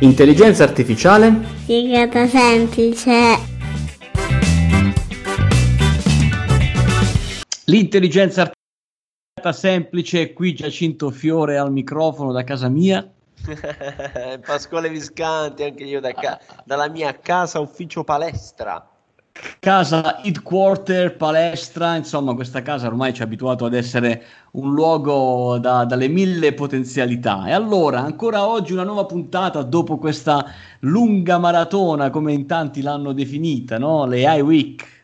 Intelligenza artificiale? Spiegata semplice. L'intelligenza artificiale semplice, qui Giacinto Fiore al microfono da casa mia. Pasquale Viscanti, anche io da ca- dalla mia casa ufficio palestra casa headquarter, palestra, insomma questa casa ormai ci ha abituato ad essere un luogo da, dalle mille potenzialità. E allora, ancora oggi una nuova puntata dopo questa lunga maratona, come in tanti l'hanno definita, no? le AI Week.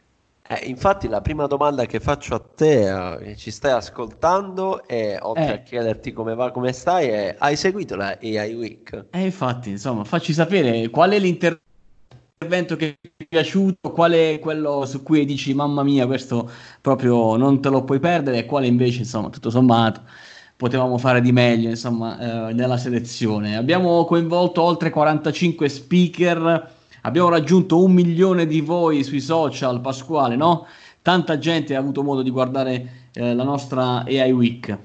Eh, infatti la prima domanda che faccio a te, eh, ci stai ascoltando, e oltre eh. a chiederti come va, come stai, è hai seguito la AI Week? Eh, infatti, insomma, facci sapere qual è l'intervento evento che ti è piaciuto, qual è quello su cui dici mamma mia questo proprio non te lo puoi perdere e quale invece insomma tutto sommato potevamo fare di meglio insomma eh, nella selezione. Abbiamo coinvolto oltre 45 speaker, abbiamo raggiunto un milione di voi sui social, Pasquale, no? Tanta gente ha avuto modo di guardare eh, la nostra AI Week.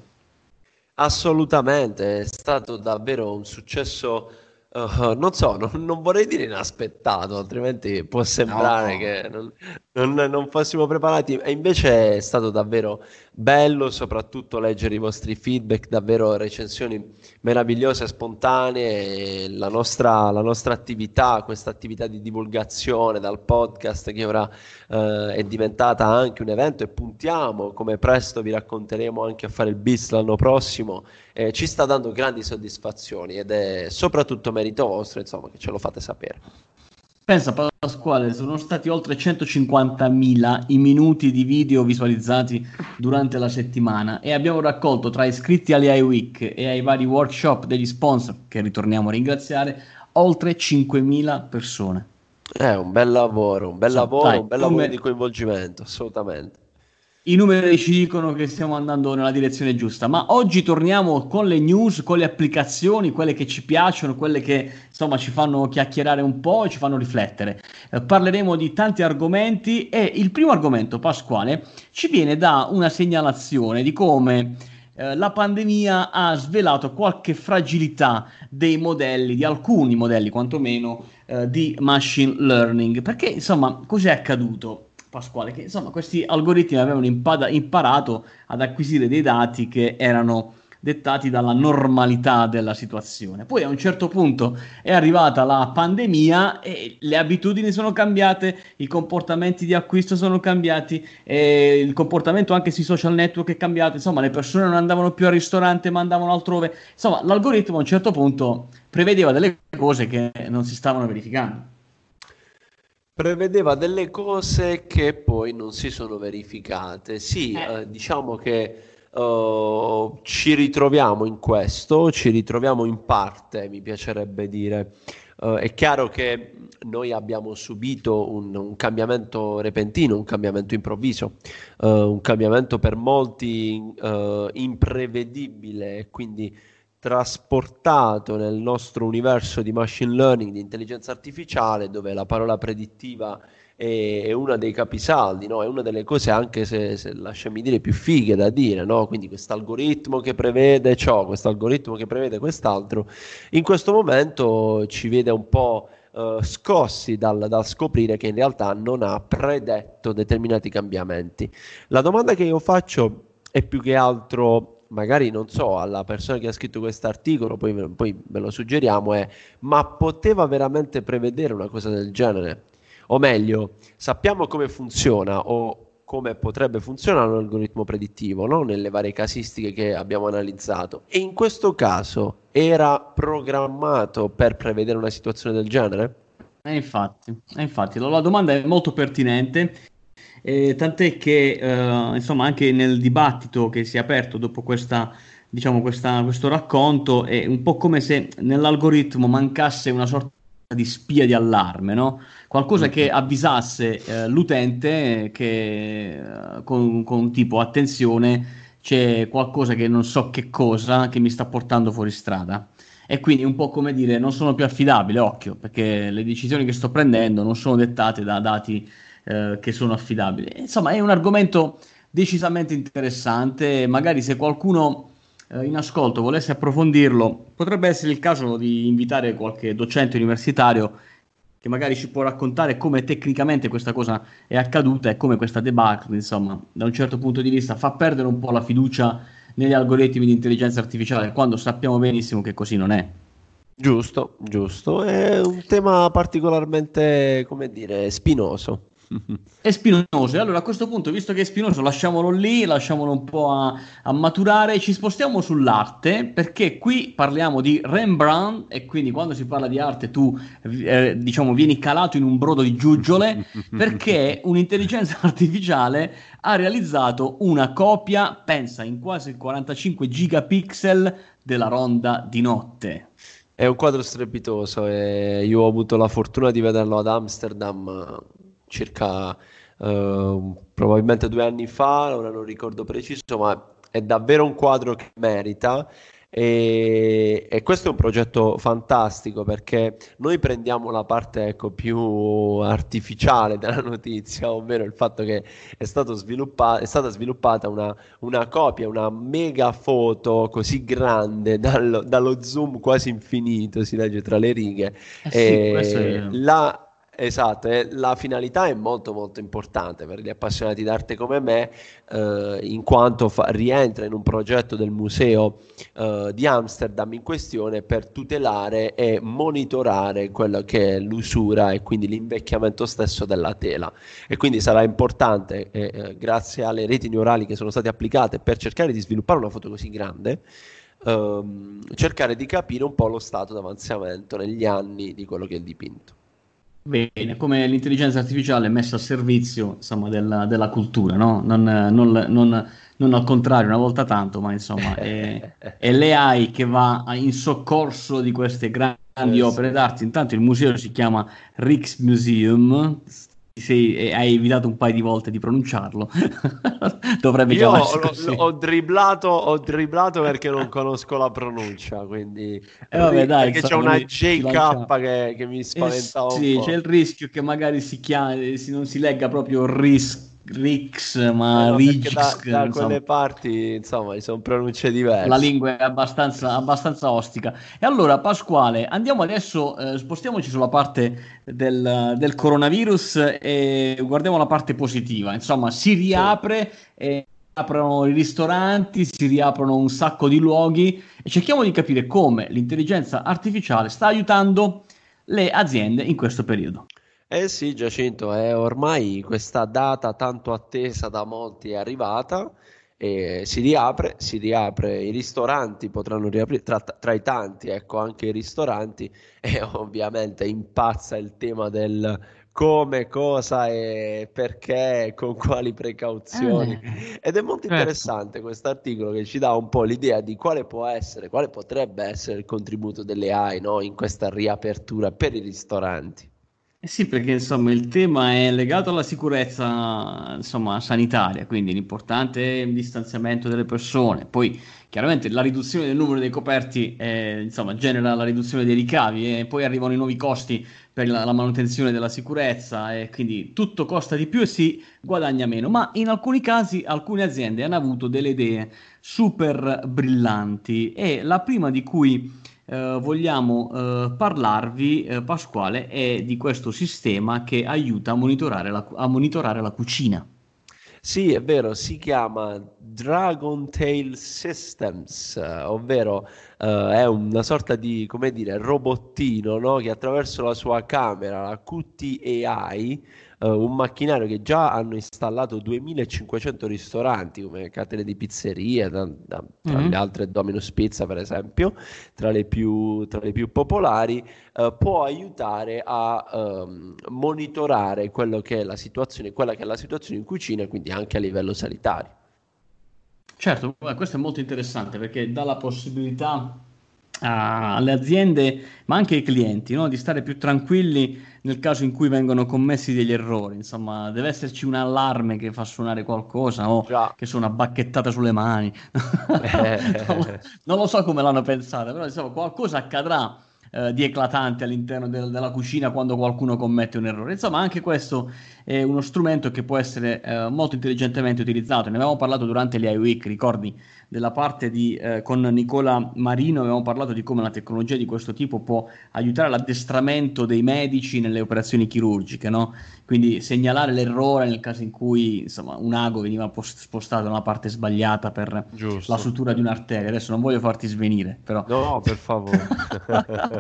Assolutamente, è stato davvero un successo Uh, non so, non, non, vorrei dire inaspettato, altrimenti può sembrare no. che non, non, non, fossimo preparati. E invece è stato davvero bello, soprattutto leggere i vostri feedback, davvero recensioni meravigliose, spontanee. La nostra, la nostra attività, questa attività di divulgazione dal podcast che ora uh, è diventata anche un evento e puntiamo, come presto vi racconteremo, anche a fare il BIS l'anno prossimo eh, ci sta dando grandi soddisfazioni ed è soprattutto merito vostro, insomma, che ce lo fate sapere. Pensa Pasquale, sono stati oltre 150.000 i minuti di video visualizzati durante la settimana e abbiamo raccolto tra iscritti alle iWeek e ai vari workshop degli sponsor, che ritorniamo a ringraziare, oltre 5.000 persone. È un bel lavoro, un bel lavoro, dai, un bel lavoro me... di coinvolgimento, assolutamente i numeri ci dicono che stiamo andando nella direzione giusta, ma oggi torniamo con le news, con le applicazioni, quelle che ci piacciono, quelle che insomma ci fanno chiacchierare un po' e ci fanno riflettere. Eh, parleremo di tanti argomenti e il primo argomento, Pasquale, ci viene da una segnalazione di come eh, la pandemia ha svelato qualche fragilità dei modelli, di alcuni modelli quantomeno, eh, di machine learning. Perché insomma, cos'è accaduto? Pasquale, che insomma questi algoritmi avevano impada- imparato ad acquisire dei dati che erano dettati dalla normalità della situazione. Poi a un certo punto è arrivata la pandemia e le abitudini sono cambiate, i comportamenti di acquisto sono cambiati, il comportamento anche sui social network è cambiato, insomma le persone non andavano più al ristorante ma andavano altrove, insomma l'algoritmo a un certo punto prevedeva delle cose che non si stavano verificando prevedeva delle cose che poi non si sono verificate. Sì, eh. Eh, diciamo che uh, ci ritroviamo in questo, ci ritroviamo in parte, mi piacerebbe dire. Uh, è chiaro che noi abbiamo subito un, un cambiamento repentino, un cambiamento improvviso, uh, un cambiamento per molti imprevedibile, quindi trasportato nel nostro universo di machine learning, di intelligenza artificiale, dove la parola predittiva è, è una dei capisaldi, no? è una delle cose anche se, se lasciami dire più fighe da dire, no? quindi questo algoritmo che prevede ciò, questo algoritmo che prevede quest'altro, in questo momento ci vede un po' Uh, scossi dal, dal, scoprire che in realtà non ha predetto determinati cambiamenti. La domanda che io faccio è più che altro magari non so, alla persona che ha scritto questo articolo, poi, poi ve lo suggeriamo, è ma poteva veramente prevedere una cosa del genere? O meglio, sappiamo come funziona o come potrebbe funzionare un algoritmo predittivo no? nelle varie casistiche che abbiamo analizzato. E in questo caso era programmato per prevedere una situazione del genere? Eh, infatti, eh, infatti, la domanda è molto pertinente eh, tant'è che eh, insomma anche nel dibattito che si è aperto dopo questa, diciamo, questa, questo racconto è un po' come se nell'algoritmo mancasse una sorta di spia di allarme, no? qualcosa mm-hmm. che avvisasse eh, l'utente che eh, con, con tipo attenzione c'è qualcosa che non so che cosa che mi sta portando fuori strada e quindi un po' come dire non sono più affidabile, occhio, perché le decisioni che sto prendendo non sono dettate da dati eh, che sono affidabili. Insomma, è un argomento decisamente interessante. Magari se qualcuno eh, in ascolto volesse approfondirlo, potrebbe essere il caso di invitare qualche docente universitario che magari ci può raccontare come tecnicamente questa cosa è accaduta e come questa debacle, insomma, da un certo punto di vista fa perdere un po' la fiducia negli algoritmi di intelligenza artificiale, quando sappiamo benissimo che così non è. Giusto, giusto, è un tema particolarmente, come dire, spinoso. È spinoso. E allora a questo punto, visto che è spinoso, lasciamolo lì, lasciamolo un po' a, a maturare. Ci spostiamo sull'arte perché qui parliamo di Rembrandt e quindi quando si parla di arte tu eh, diciamo vieni calato in un brodo di giuggiole perché un'intelligenza artificiale ha realizzato una copia, pensa, in quasi 45 gigapixel della ronda di notte. È un quadro strepitoso e io ho avuto la fortuna di vederlo ad Amsterdam circa eh, probabilmente due anni fa, ora non ricordo preciso, ma è davvero un quadro che merita. E, e, questo è un progetto fantastico perché noi prendiamo la parte ecco, più artificiale della notizia, ovvero il fatto che è, sviluppa- è stata sviluppata una, una, copia, una mega foto così grande dallo, dallo zoom quasi infinito, si legge tra le righe. Eh sì, e la, Esatto, la finalità è molto molto importante per gli appassionati d'arte come me, eh, in quanto fa, rientra in un progetto del museo eh, di Amsterdam in questione per tutelare e monitorare quello che è l'usura e quindi l'invecchiamento stesso della tela. E quindi sarà importante, eh, eh grazie alle reti neurali che sono state applicate per cercare di sviluppare una foto così grande, ehm, cercare di capire un po' lo stato d'avanzamento negli anni di quello che è il dipinto. Bene, come l'intelligenza artificiale è messa a servizio insomma, della, della cultura, no? non, non, non, non, al contrario, una volta tanto, ma insomma è, è l'AI che va in soccorso di queste grandi eh, opere d'arte. Intanto il museo si chiama Rijksmuseum, sei, hai evitato un paio di volte di pronunciarlo. Dovrebbe Io ho, ho, dribblato, ho dribblato perché non conosco la pronuncia, quindi eh vabbè, dai, perché c'è una JK che, che, mi spaventa eh, sì, c'è il rischio che magari si chiami, si, non si legga proprio rischio Rix, ma eh, no, Rix, da, da quelle parti, insomma, sono pronunce diverse. La lingua è abbastanza, abbastanza ostica. E allora, Pasquale, andiamo adesso, eh, spostiamoci sulla parte del, del, coronavirus e guardiamo la parte positiva. Insomma, si riapre sì. e aprono i ristoranti, si riaprono un sacco di luoghi e cerchiamo di capire come l'intelligenza artificiale sta aiutando le aziende in questo periodo. Eh sì, Giacinto, è ormai questa data tanto attesa da molti è arrivata e si riapre, si riapre, i ristoranti potranno riaprire, tra, tra i tanti, ecco, anche i ristoranti e ovviamente impazza il tema del come, cosa e perché, con quali precauzioni. Eh, Ed è molto certo. interessante questo articolo che ci dà un po' l'idea di quale può essere, quale potrebbe essere il contributo delle AI no, in questa riapertura per i ristoranti. Eh sì, perché insomma il tema è legato alla sicurezza insomma, sanitaria, quindi l'importante è il distanziamento delle persone. Poi chiaramente la riduzione del numero dei coperti eh, insomma, genera la riduzione dei ricavi e poi arrivano i nuovi costi per la, la, manutenzione della sicurezza e quindi tutto costa di più e si guadagna meno. Ma in alcuni casi alcune aziende hanno avuto delle idee super brillanti e la prima di cui eh, vogliamo eh, parlarvi, eh, Pasquale, è di questo sistema che aiuta a monitorare la, a monitorare la cucina. Sì, è vero, si chiama Dragon Tail Systems, ovvero uh, è una sorta di, come dire, robottino no? che attraverso la sua camera, la QT uh, un macchinario che già hanno installato 2500 ristoranti come catene di pizzerie, da, da, tra mm-hmm. le altre Domino's Pizza per esempio, tra le più, tra le più popolari, uh, può aiutare a um, monitorare quello che è la situazione, quella che è la situazione in cucina, quindi anche a livello sanitario. Certo, questo è molto interessante perché dà la possibilità alle aziende, ma anche ai clienti, no? di stare più tranquilli nel caso in cui vengono commessi degli errori. Insomma, deve esserci un allarme che fa suonare qualcosa o Già. che suona bacchettata sulle mani. Eh. non, non, lo so come l'hanno pensata, però insomma, qualcosa accadrà eh, di eclatante all'interno del, della cucina quando qualcuno commette un errore. Insomma, anche questo è uno strumento che può essere eh, molto intelligentemente utilizzato. Ne avevamo parlato durante l'AI Week, ricordi? della parte di, eh, con Nicola Marino avevamo parlato di come una tecnologia di questo tipo può aiutare l'addestramento dei medici nelle operazioni chirurgiche, no? quindi segnalare l'errore nel caso in cui insomma, un ago veniva post- spostato da una parte sbagliata per Giusto. la sutura di un'arteria. Adesso non voglio farti svenire, però... No, per favore.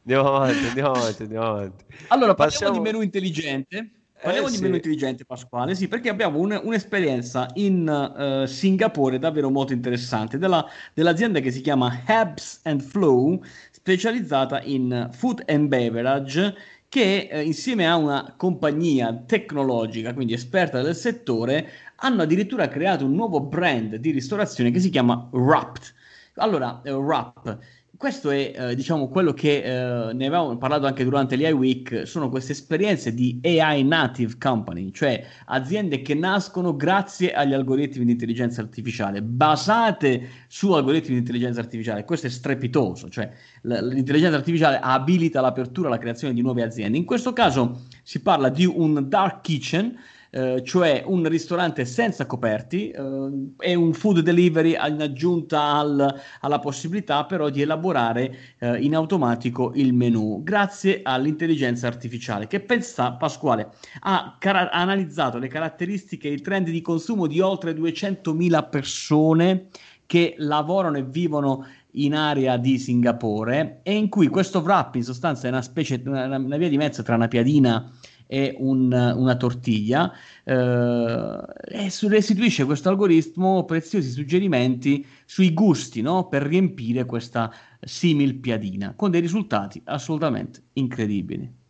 andiamo avanti, andiamo avanti, andiamo avanti. Allora, Passiamo... parliamo di menu intelligente. Parliamo eh, di sì. meno intelligente, Pasquale, sì, perché abbiamo un, un'esperienza in uh, Singapore davvero molto interessante della, dell'azienda che si chiama Habs and Flow, specializzata in food and beverage, che eh, insieme a una compagnia tecnologica, quindi esperta del settore, hanno addirittura creato un nuovo brand di ristorazione che si chiama Wrapped. Allora, eh, Wrap questo è eh, diciamo quello che eh, ne avevamo parlato anche durante l'AI Week, sono queste esperienze di AI native company, cioè aziende che nascono grazie agli algoritmi di intelligenza artificiale, basate su algoritmi di intelligenza artificiale. Questo è strepitoso, cioè l- l'intelligenza artificiale abilita l'apertura alla creazione di nuove aziende. In questo caso si parla di un dark kitchen eh, cioè un ristorante senza coperti eh, e un food delivery in aggiunta al, alla possibilità però di elaborare eh, in automatico il menu grazie all'intelligenza artificiale. Che pensa Pasquale? Ha, car- ha analizzato le caratteristiche e i trend di consumo di oltre 200.000 persone che lavorano e vivono in area di Singapore e in cui questo wrap in sostanza è una specie una, una via di mezzo tra una piadina e un, una tortiglia eh, e restituisce questo algoritmo preziosi suggerimenti sui gusti no? per riempire questa simil piadina con dei risultati assolutamente incredibili.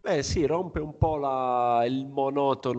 Beh sì, rompe un po' la, il monotono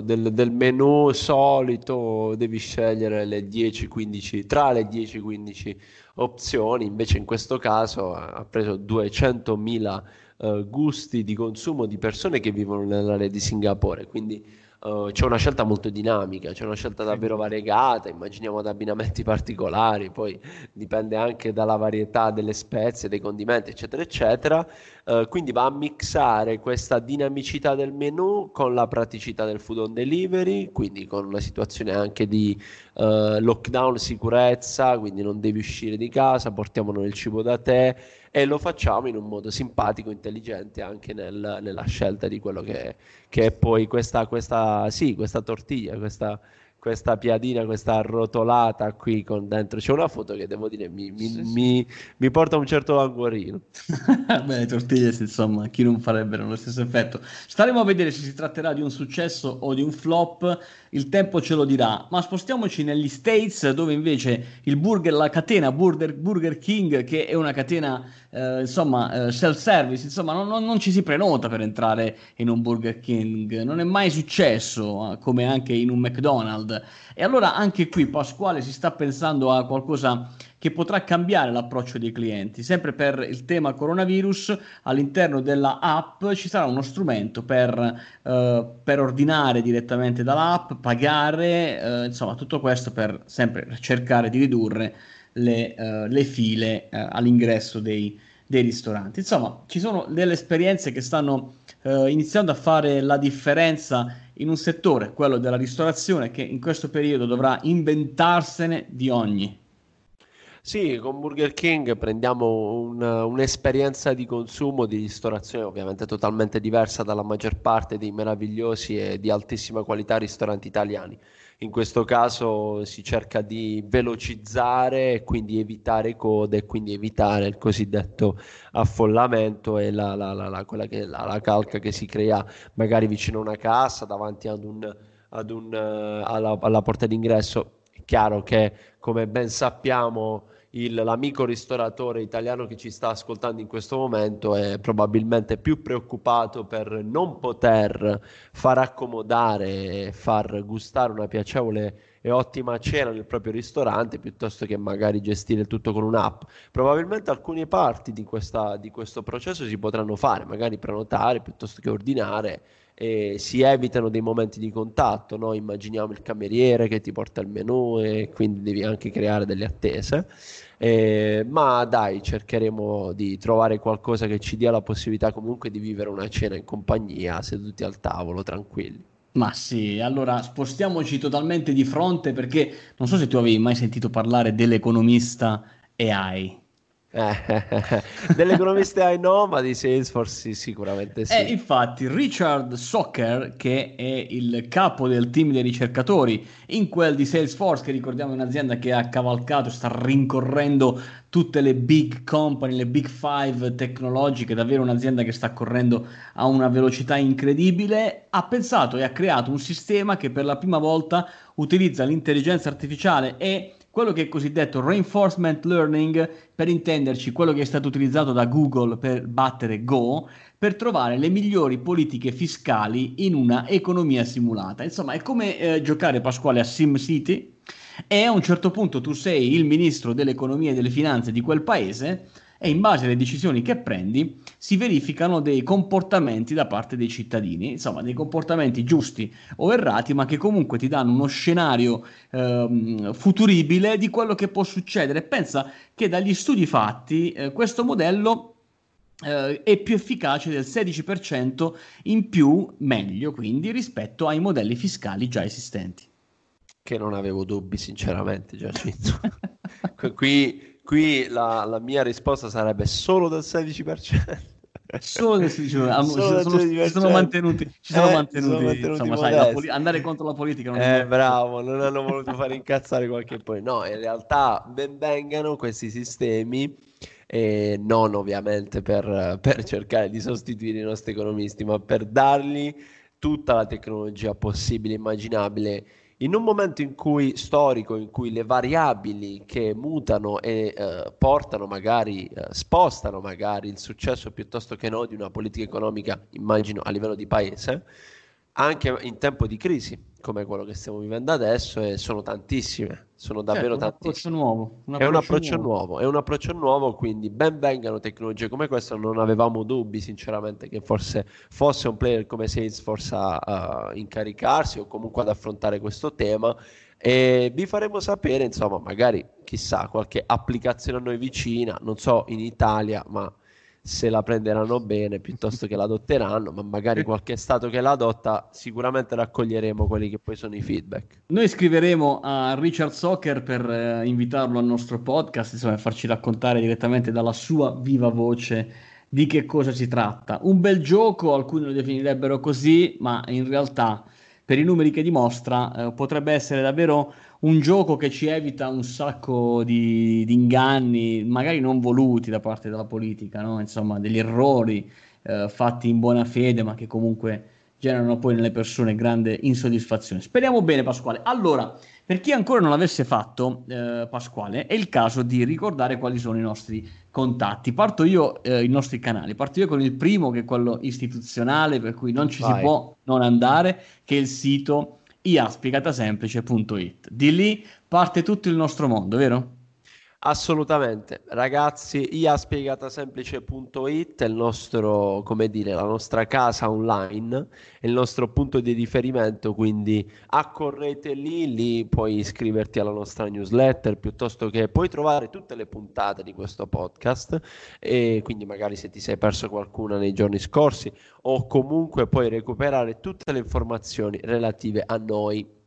del, del menu solito, devi scegliere le 10-15, tra le 10-15 opzioni, invece in questo caso ha preso 200.000 uh, gusti di consumo di persone che vivono nell'area di Singapore, quindi uh, c'è una scelta molto dinamica, c'è una scelta davvero variegata, immaginiamo ad abbinamenti particolari, poi dipende anche dalla varietà delle spezie, dei condimenti, eccetera, eccetera. Uh, quindi va a mixare questa dinamicità del menu con la praticità del food on delivery, quindi con una situazione anche di uh, lockdown sicurezza, quindi non devi uscire di casa, portiamolo il cibo da te e lo facciamo in un modo simpatico, intelligente anche nel, nella scelta di quello che, che è poi questa, questa, sì, questa tortiglia, questa, questa piadina, questa arrotolata qui con dentro. C'è una foto che devo dire mi, mi, sì, mi, mi porta un certo languorino. Beh, le tortiglie, insomma, chi non farebbero lo stesso effetto. Staremo a vedere se si tratterà di un successo o di un flop il tempo ce lo dirà. Ma spostiamoci negli States, dove invece il burger, la catena Burger, burger King, che è una catena eh, insomma eh, self-service, insomma, non, non, non, ci si prenota per entrare in un Burger King. Non è mai successo, eh, come anche in un McDonald's. E allora anche qui Pasquale si sta pensando a qualcosa che potrà cambiare l'approccio dei clienti. Sempre per il tema coronavirus, all'interno della app ci sarà uno strumento per, eh, per ordinare direttamente dall'app, pagare, eh, insomma tutto questo per sempre cercare di ridurre le, uh, le file uh, all'ingresso dei, dei, ristoranti. Insomma, ci sono delle esperienze che stanno uh, iniziando a fare la differenza in un settore, quello della ristorazione, che in questo periodo dovrà inventarsene di ogni. Sì, con Burger King prendiamo un, un'esperienza di consumo, di ristorazione ovviamente totalmente diversa dalla maggior parte dei meravigliosi e di altissima qualità ristoranti italiani. In questo caso si cerca di velocizzare e quindi evitare code e quindi evitare il cosiddetto affollamento e la, la, la, che, la, calca che si crea magari vicino a una cassa davanti ad un, ad un, alla, alla porta d'ingresso. È chiaro che come ben sappiamo il, l'amico ristoratore italiano che ci sta ascoltando in questo momento è probabilmente più preoccupato per non poter far accomodare e far gustare una piacevole e ottima cena nel proprio ristorante piuttosto che magari gestire tutto con un'app. Probabilmente alcune parti di, questa, di questo processo si potranno fare, magari prenotare piuttosto che ordinare e si evitano dei momenti di contatto, no? immaginiamo il cameriere che ti porta il menù e quindi devi anche creare delle attese, eh, ma dai cercheremo di trovare qualcosa che ci dia la possibilità comunque di vivere una cena in compagnia, seduti al tavolo, tranquilli. Ma sì, allora spostiamoci totalmente di fronte perché non so se tu avevi mai sentito parlare dell'economista AI. Eh, dell'economista ai no, ma di Salesforce sì, sicuramente sì. E eh, infatti Richard Socker, che è il capo del team dei ricercatori in quel di Salesforce, che ricordiamo è un'azienda che ha cavalcato, sta rincorrendo tutte le big company, le big five tecnologiche, davvero un'azienda che sta correndo a una velocità incredibile, ha pensato e ha creato un sistema che per la prima volta utilizza l'intelligenza artificiale e quello che è cosiddetto reinforcement learning, per intenderci quello che è stato utilizzato da Google per battere Go, per trovare le migliori politiche fiscali in una economia simulata. Insomma, è come eh, giocare Pasquale a SimCity e a un certo punto tu sei il ministro dell'economia e delle finanze di quel paese e in base alle decisioni che prendi si verificano dei comportamenti da parte dei cittadini, insomma dei comportamenti giusti o errati, ma che comunque ti danno uno scenario ehm, futuribile di quello che può succedere. Pensa che dagli studi fatti eh, questo modello eh, è più efficace del 16% in più, meglio quindi, rispetto ai modelli fiscali già esistenti. Che non avevo dubbi, sinceramente, Giacinto. Qui Qui la, la mia risposta sarebbe solo del 16%. Solo del 16%. Solo sono, ci sono mantenuti, ci sono eh, mantenuti, sono mantenuti insomma, sai, poli- andare contro la politica. Non eh, bravo, non hanno voluto fare incazzare qualche poi. No, in realtà ben vengano questi sistemi e non ovviamente per, per, cercare di sostituire i nostri economisti, ma per dargli tutta la tecnologia possibile e immaginabile in un momento in cui, storico in cui le variabili che mutano e eh, portano magari, eh, spostano magari il successo piuttosto che no di una politica economica, immagino a livello di paese, anche in tempo di crisi come quello che stiamo vivendo adesso e sono tantissime, sono davvero certo, tantissime. Un approccio nuovo, un è un approccio nuovo. nuovo. è un approccio nuovo, quindi ben vengano tecnologie come questa, non avevamo dubbi sinceramente che forse fosse un player come Salesforce a, a incaricarsi o comunque ad affrontare questo tema e vi faremo sapere, insomma, magari chissà qualche applicazione a noi vicina, non so in Italia, ma se la prenderanno bene piuttosto che la adotteranno, ma magari qualche stato che la adotta sicuramente raccoglieremo quelli che poi sono i feedback. Noi scriveremo a Richard Soccer per eh, invitarlo al nostro podcast, insomma, farci raccontare direttamente dalla sua viva voce di che cosa si tratta. Un bel gioco, alcuni lo definirebbero così, ma in realtà per i numeri che dimostra eh, potrebbe essere davvero un gioco che ci evita un sacco di, di, inganni, magari non voluti da parte della politica, no? insomma, degli errori eh, fatti in buona fede, ma che comunque generano poi nelle persone grande insoddisfazione. Speriamo bene, Pasquale. Allora, per chi ancora non l'avesse fatto, eh, Pasquale, è il caso di ricordare quali sono i nostri contatti. Parto io, eh, i nostri canali, parto io con il primo, che è quello istituzionale, per cui non ci Vai. si può non andare, che è il sito iaspiegatasemplice.it. Di lì parte tutto il nostro mondo, vero? Assolutamente, ragazzi, iaspiegatasemplice.it è il nostro, come dire, la nostra casa online, è il nostro punto di riferimento, quindi accorrete lì, lì puoi iscriverti alla nostra newsletter, piuttosto che puoi trovare tutte le puntate di questo podcast e quindi magari se ti sei perso qualcuna nei giorni scorsi o comunque puoi recuperare tutte le informazioni relative a noi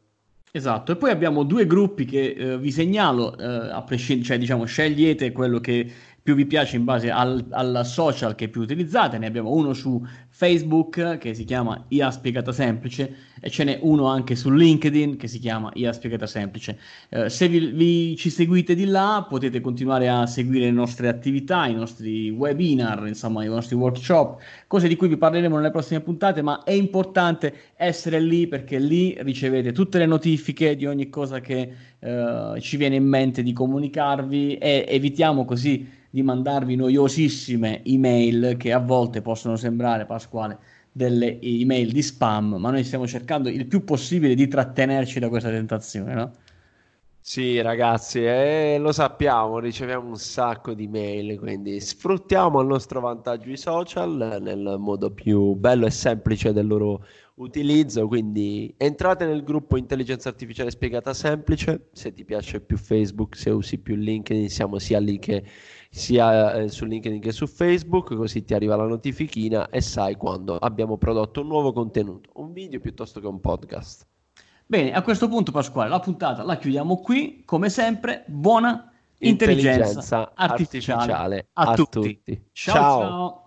Esatto, e poi abbiamo due gruppi che eh, vi segnalo, eh, a prescindere, cioè diciamo scegliete quello che più vi piace in base al, al, social che più utilizzate. Ne abbiamo uno su Facebook che si chiama IA Spiegata Semplice e ce n'è uno anche su LinkedIn che si chiama IA Spiegata Semplice. Eh, se vi, vi, ci seguite di là potete continuare a seguire le nostre attività, i nostri webinar, insomma i nostri workshop, cose di cui vi parleremo nelle prossime puntate, ma è importante essere lì perché lì ricevete tutte le notifiche di ogni cosa che eh, ci viene in mente di comunicarvi e evitiamo così di mandarvi noiosissime email che a volte possono sembrare, Pasquale, delle email di spam, ma noi stiamo cercando il più possibile di trattenerci da questa tentazione, no? Sì, ragazzi, eh, lo sappiamo, riceviamo un sacco di mail, quindi sfruttiamo al nostro vantaggio i social nel modo più bello e semplice del loro utilizzo, quindi entrate nel gruppo Intelligenza Artificiale Spiegata Semplice, se ti piace più Facebook, se usi più LinkedIn, siamo sia lì che sia eh, su LinkedIn che su Facebook, così ti arriva la notifichina e sai quando abbiamo prodotto un nuovo contenuto, un video piuttosto che un podcast. Bene, a questo punto Pasquale, la puntata la chiudiamo qui, come sempre, buona intelligenza, intelligenza artificiale, artificiale, a, a tutti. tutti. ciao. ciao. ciao.